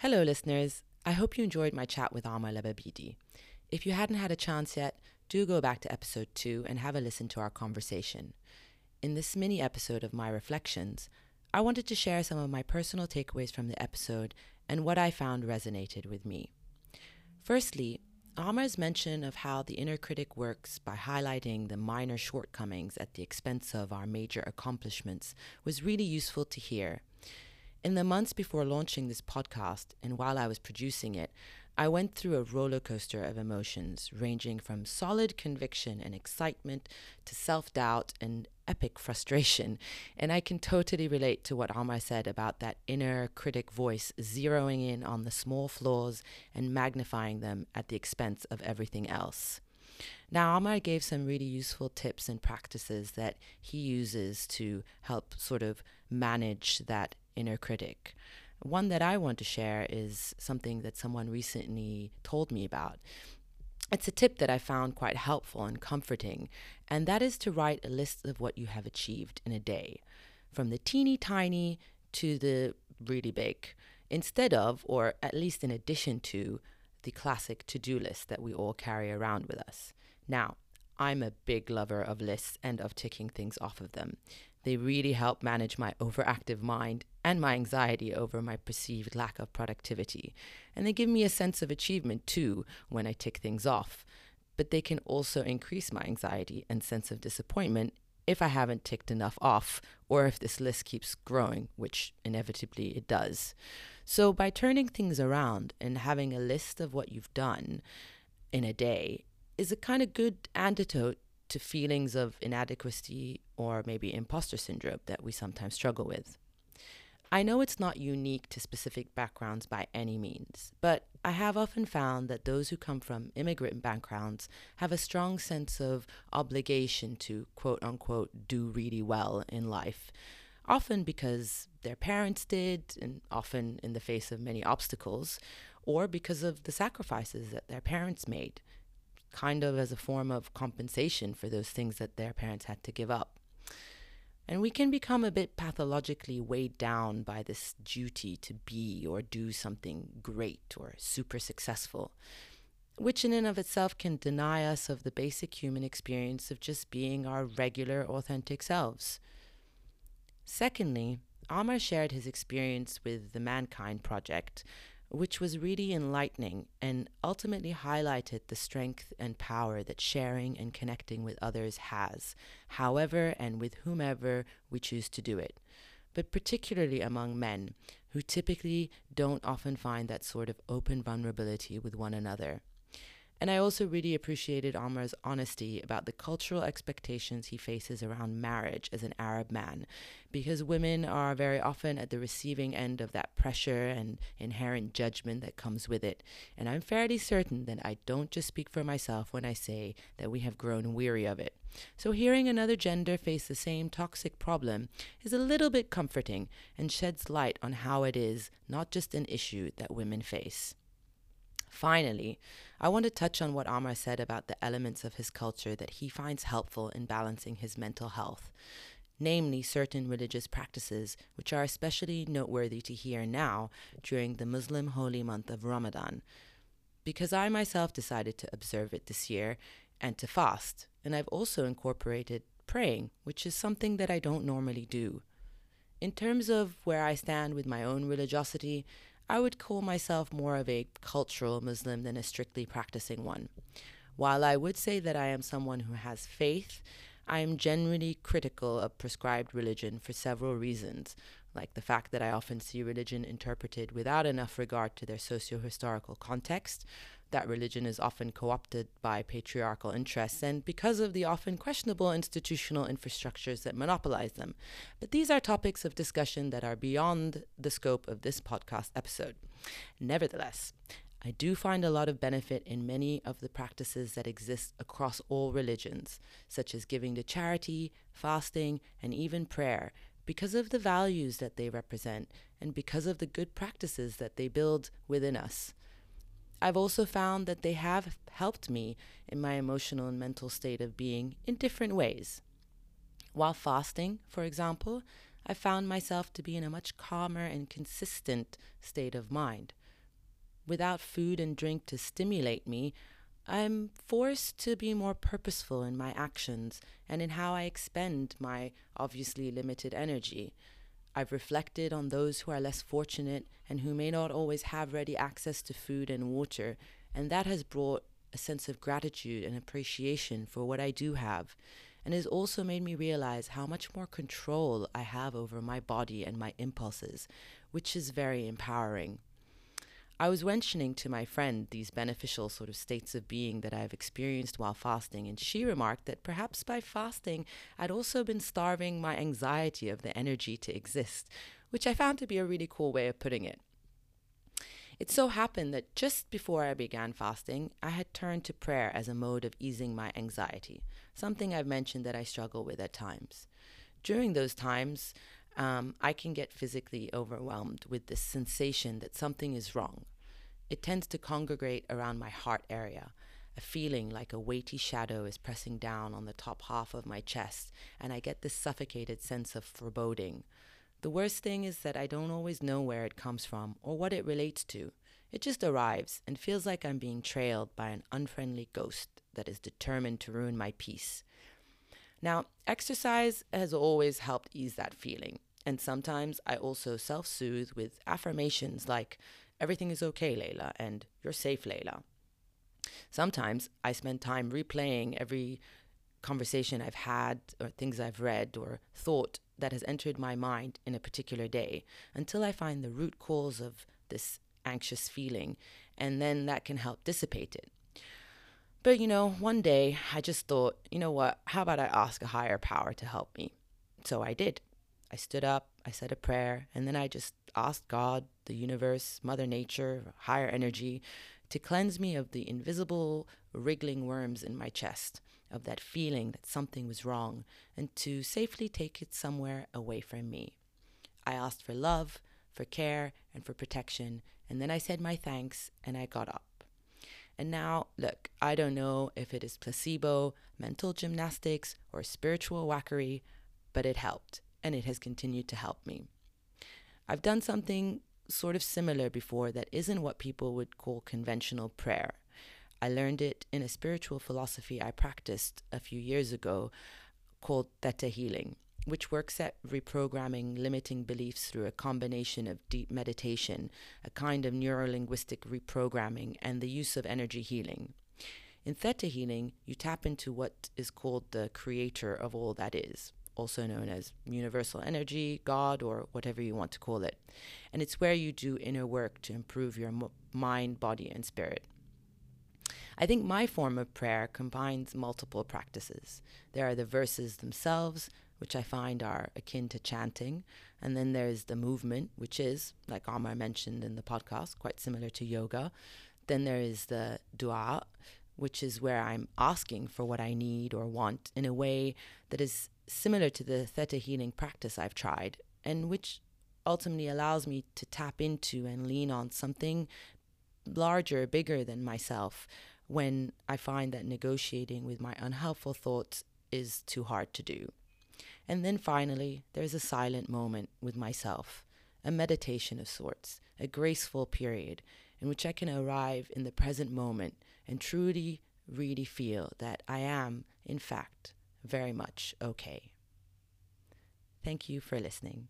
Hello, listeners. I hope you enjoyed my chat with Omar Lababedi. If you hadn't had a chance yet, do go back to episode 2 and have a listen to our conversation. In this mini episode of my reflections, I wanted to share some of my personal takeaways from the episode and what I found resonated with me. Firstly, Omar's mention of how the inner critic works by highlighting the minor shortcomings at the expense of our major accomplishments was really useful to hear. In the months before launching this podcast and while I was producing it, I went through a roller coaster of emotions, ranging from solid conviction and excitement to self doubt and epic frustration. And I can totally relate to what Omar said about that inner critic voice zeroing in on the small flaws and magnifying them at the expense of everything else. Now, Omar gave some really useful tips and practices that he uses to help sort of manage that inner critic. One that I want to share is something that someone recently told me about. It's a tip that I found quite helpful and comforting, and that is to write a list of what you have achieved in a day, from the teeny tiny to the really big, instead of, or at least in addition to, the classic to do list that we all carry around with us. Now, I'm a big lover of lists and of ticking things off of them. They really help manage my overactive mind and my anxiety over my perceived lack of productivity. And they give me a sense of achievement too when I tick things off. But they can also increase my anxiety and sense of disappointment if I haven't ticked enough off or if this list keeps growing, which inevitably it does. So, by turning things around and having a list of what you've done in a day is a kind of good antidote to feelings of inadequacy or maybe imposter syndrome that we sometimes struggle with. I know it's not unique to specific backgrounds by any means, but I have often found that those who come from immigrant backgrounds have a strong sense of obligation to quote unquote do really well in life, often because their parents did, and often in the face of many obstacles, or because of the sacrifices that their parents made kind of as a form of compensation for those things that their parents had to give up. And we can become a bit pathologically weighed down by this duty to be or do something great or super successful, which in and of itself can deny us of the basic human experience of just being our regular, authentic selves. Secondly, Omar shared his experience with the Mankind Project, which was really enlightening and ultimately highlighted the strength and power that sharing and connecting with others has, however and with whomever we choose to do it, but particularly among men, who typically don't often find that sort of open vulnerability with one another. And I also really appreciated Omar's honesty about the cultural expectations he faces around marriage as an Arab man, because women are very often at the receiving end of that pressure and inherent judgment that comes with it. And I'm fairly certain that I don't just speak for myself when I say that we have grown weary of it. So hearing another gender face the same toxic problem is a little bit comforting and sheds light on how it is not just an issue that women face. Finally, I want to touch on what Omar said about the elements of his culture that he finds helpful in balancing his mental health, namely certain religious practices, which are especially noteworthy to hear now during the Muslim holy month of Ramadan. Because I myself decided to observe it this year and to fast, and I've also incorporated praying, which is something that I don't normally do. In terms of where I stand with my own religiosity, I would call myself more of a cultural Muslim than a strictly practicing one. While I would say that I am someone who has faith, I am generally critical of prescribed religion for several reasons, like the fact that I often see religion interpreted without enough regard to their socio historical context, that religion is often co opted by patriarchal interests and because of the often questionable institutional infrastructures that monopolize them. But these are topics of discussion that are beyond the scope of this podcast episode. Nevertheless, I do find a lot of benefit in many of the practices that exist across all religions, such as giving to charity, fasting, and even prayer, because of the values that they represent and because of the good practices that they build within us. I've also found that they have helped me in my emotional and mental state of being in different ways. While fasting, for example, I found myself to be in a much calmer and consistent state of mind. without food and drink to stimulate me, I'm forced to be more purposeful in my actions and in how I expend my obviously limited energy. I've reflected on those who are less fortunate and who may not always have ready access to food and water, and that has brought a sense of gratitude and appreciation for what I do have, and has also made me realize how much more control I have over my body and my impulses, which is very empowering. I was mentioning to my friend these beneficial sort of states of being that I've experienced while fasting, and she remarked that perhaps by fasting I'd also been starving my anxiety of the energy to exist, which I found to be a really cool way of putting it. It so happened that just before I began fasting, I had turned to prayer as a mode of easing my anxiety, something I've mentioned that I struggle with at times. During those times, um, I can get physically overwhelmed with this sensation that something is wrong. It tends to congregate around my heart area, a feeling like a weighty shadow is pressing down on the top half of my chest, and I get this suffocated sense of foreboding. The worst thing is that I don't always know where it comes from or what it relates to. It just arrives and feels like I'm being trailed by an unfriendly ghost that is determined to ruin my peace. Now, exercise has always helped ease that feeling. And sometimes I also self soothe with affirmations like, everything is okay, Layla, and you're safe, Layla. Sometimes I spend time replaying every conversation I've had, or things I've read, or thought that has entered my mind in a particular day until I find the root cause of this anxious feeling, and then that can help dissipate it. But you know, one day I just thought, you know what, how about I ask a higher power to help me? So I did. I stood up, I said a prayer, and then I just asked God, the universe, Mother Nature, higher energy, to cleanse me of the invisible wriggling worms in my chest, of that feeling that something was wrong, and to safely take it somewhere away from me. I asked for love, for care, and for protection, and then I said my thanks and I got up. And now, look, I don't know if it is placebo, mental gymnastics, or spiritual wackery, but it helped and it has continued to help me. I've done something sort of similar before that isn't what people would call conventional prayer. I learned it in a spiritual philosophy I practiced a few years ago called Theta Healing, which works at reprogramming limiting beliefs through a combination of deep meditation, a kind of neurolinguistic reprogramming, and the use of energy healing. In Theta Healing, you tap into what is called the creator of all that is, also known as universal energy, God, or whatever you want to call it. And it's where you do inner work to improve your mind, body, and spirit. I think my form of prayer combines multiple practices. There are the verses themselves, which I find are akin to chanting, and then there's the movement, which is, like Omar mentioned in the podcast, quite similar to yoga. Then there is the dua, which is where I'm asking for what I need or want in a way that is similar to the theta healing practice I've tried, and which ultimately allows me to tap into and lean on something larger, bigger than myself when I find that negotiating with my unhelpful thoughts is too hard to do. And then finally, there's a silent moment with myself, a meditation of sorts, a graceful period in which I can arrive in the present moment and truly, really feel that I am, in fact, very much okay. Thank you for listening.